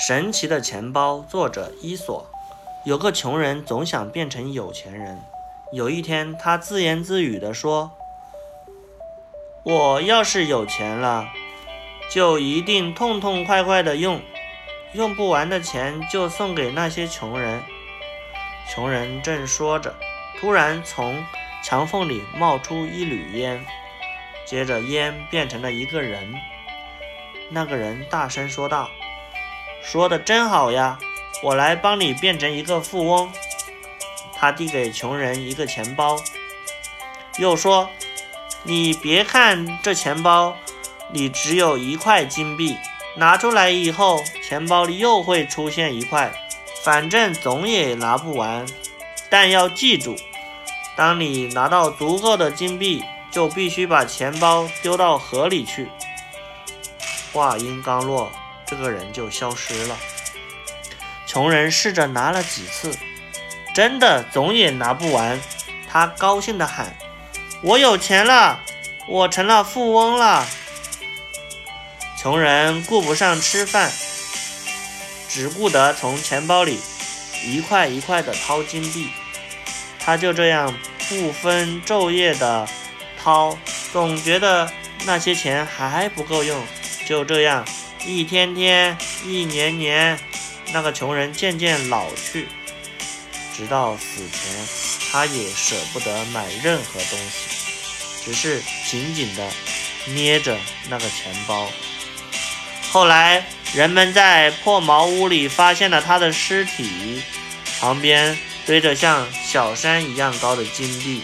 神奇的钱包，作者伊索。有个穷人总想变成有钱人。有一天，他自言自语地说：“我要是有钱了，就一定痛痛快快的用，用不完的钱就送给那些穷人。”穷人正说着，突然从墙缝里冒出一缕烟，接着烟变成了一个人。那个人大声说道。说的真好呀，我来帮你变成一个富翁。他递给穷人一个钱包，又说：“你别看这钱包里只有一块金币，拿出来以后，钱包里又会出现一块，反正总也拿不完。但要记住，当你拿到足够的金币，就必须把钱包丢到河里去。”话音刚落。这个人就消失了。穷人试着拿了几次，真的总也拿不完。他高兴地喊：“我有钱了，我成了富翁了！”穷人顾不上吃饭，只顾得从钱包里一块一块地掏金币。他就这样不分昼夜地掏，总觉得那些钱还不够用。就这样。一天天，一年年，那个穷人渐渐老去，直到死前，他也舍不得买任何东西，只是紧紧地捏着那个钱包。后来，人们在破茅屋里发现了他的尸体，旁边堆着像小山一样高的金币。